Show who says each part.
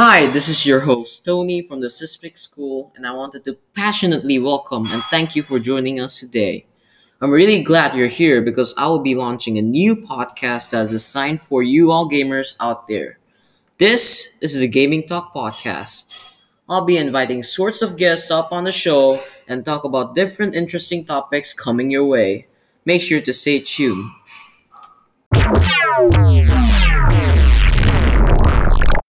Speaker 1: Hi, this is your host, Tony from the Sysmic School, and I wanted to passionately welcome and thank you for joining us today. I'm really glad you're here because I will be launching a new podcast that's designed for you all gamers out there. This is the Gaming Talk Podcast. I'll be inviting sorts of guests up on the show and talk about different interesting topics coming your way. Make sure to stay tuned.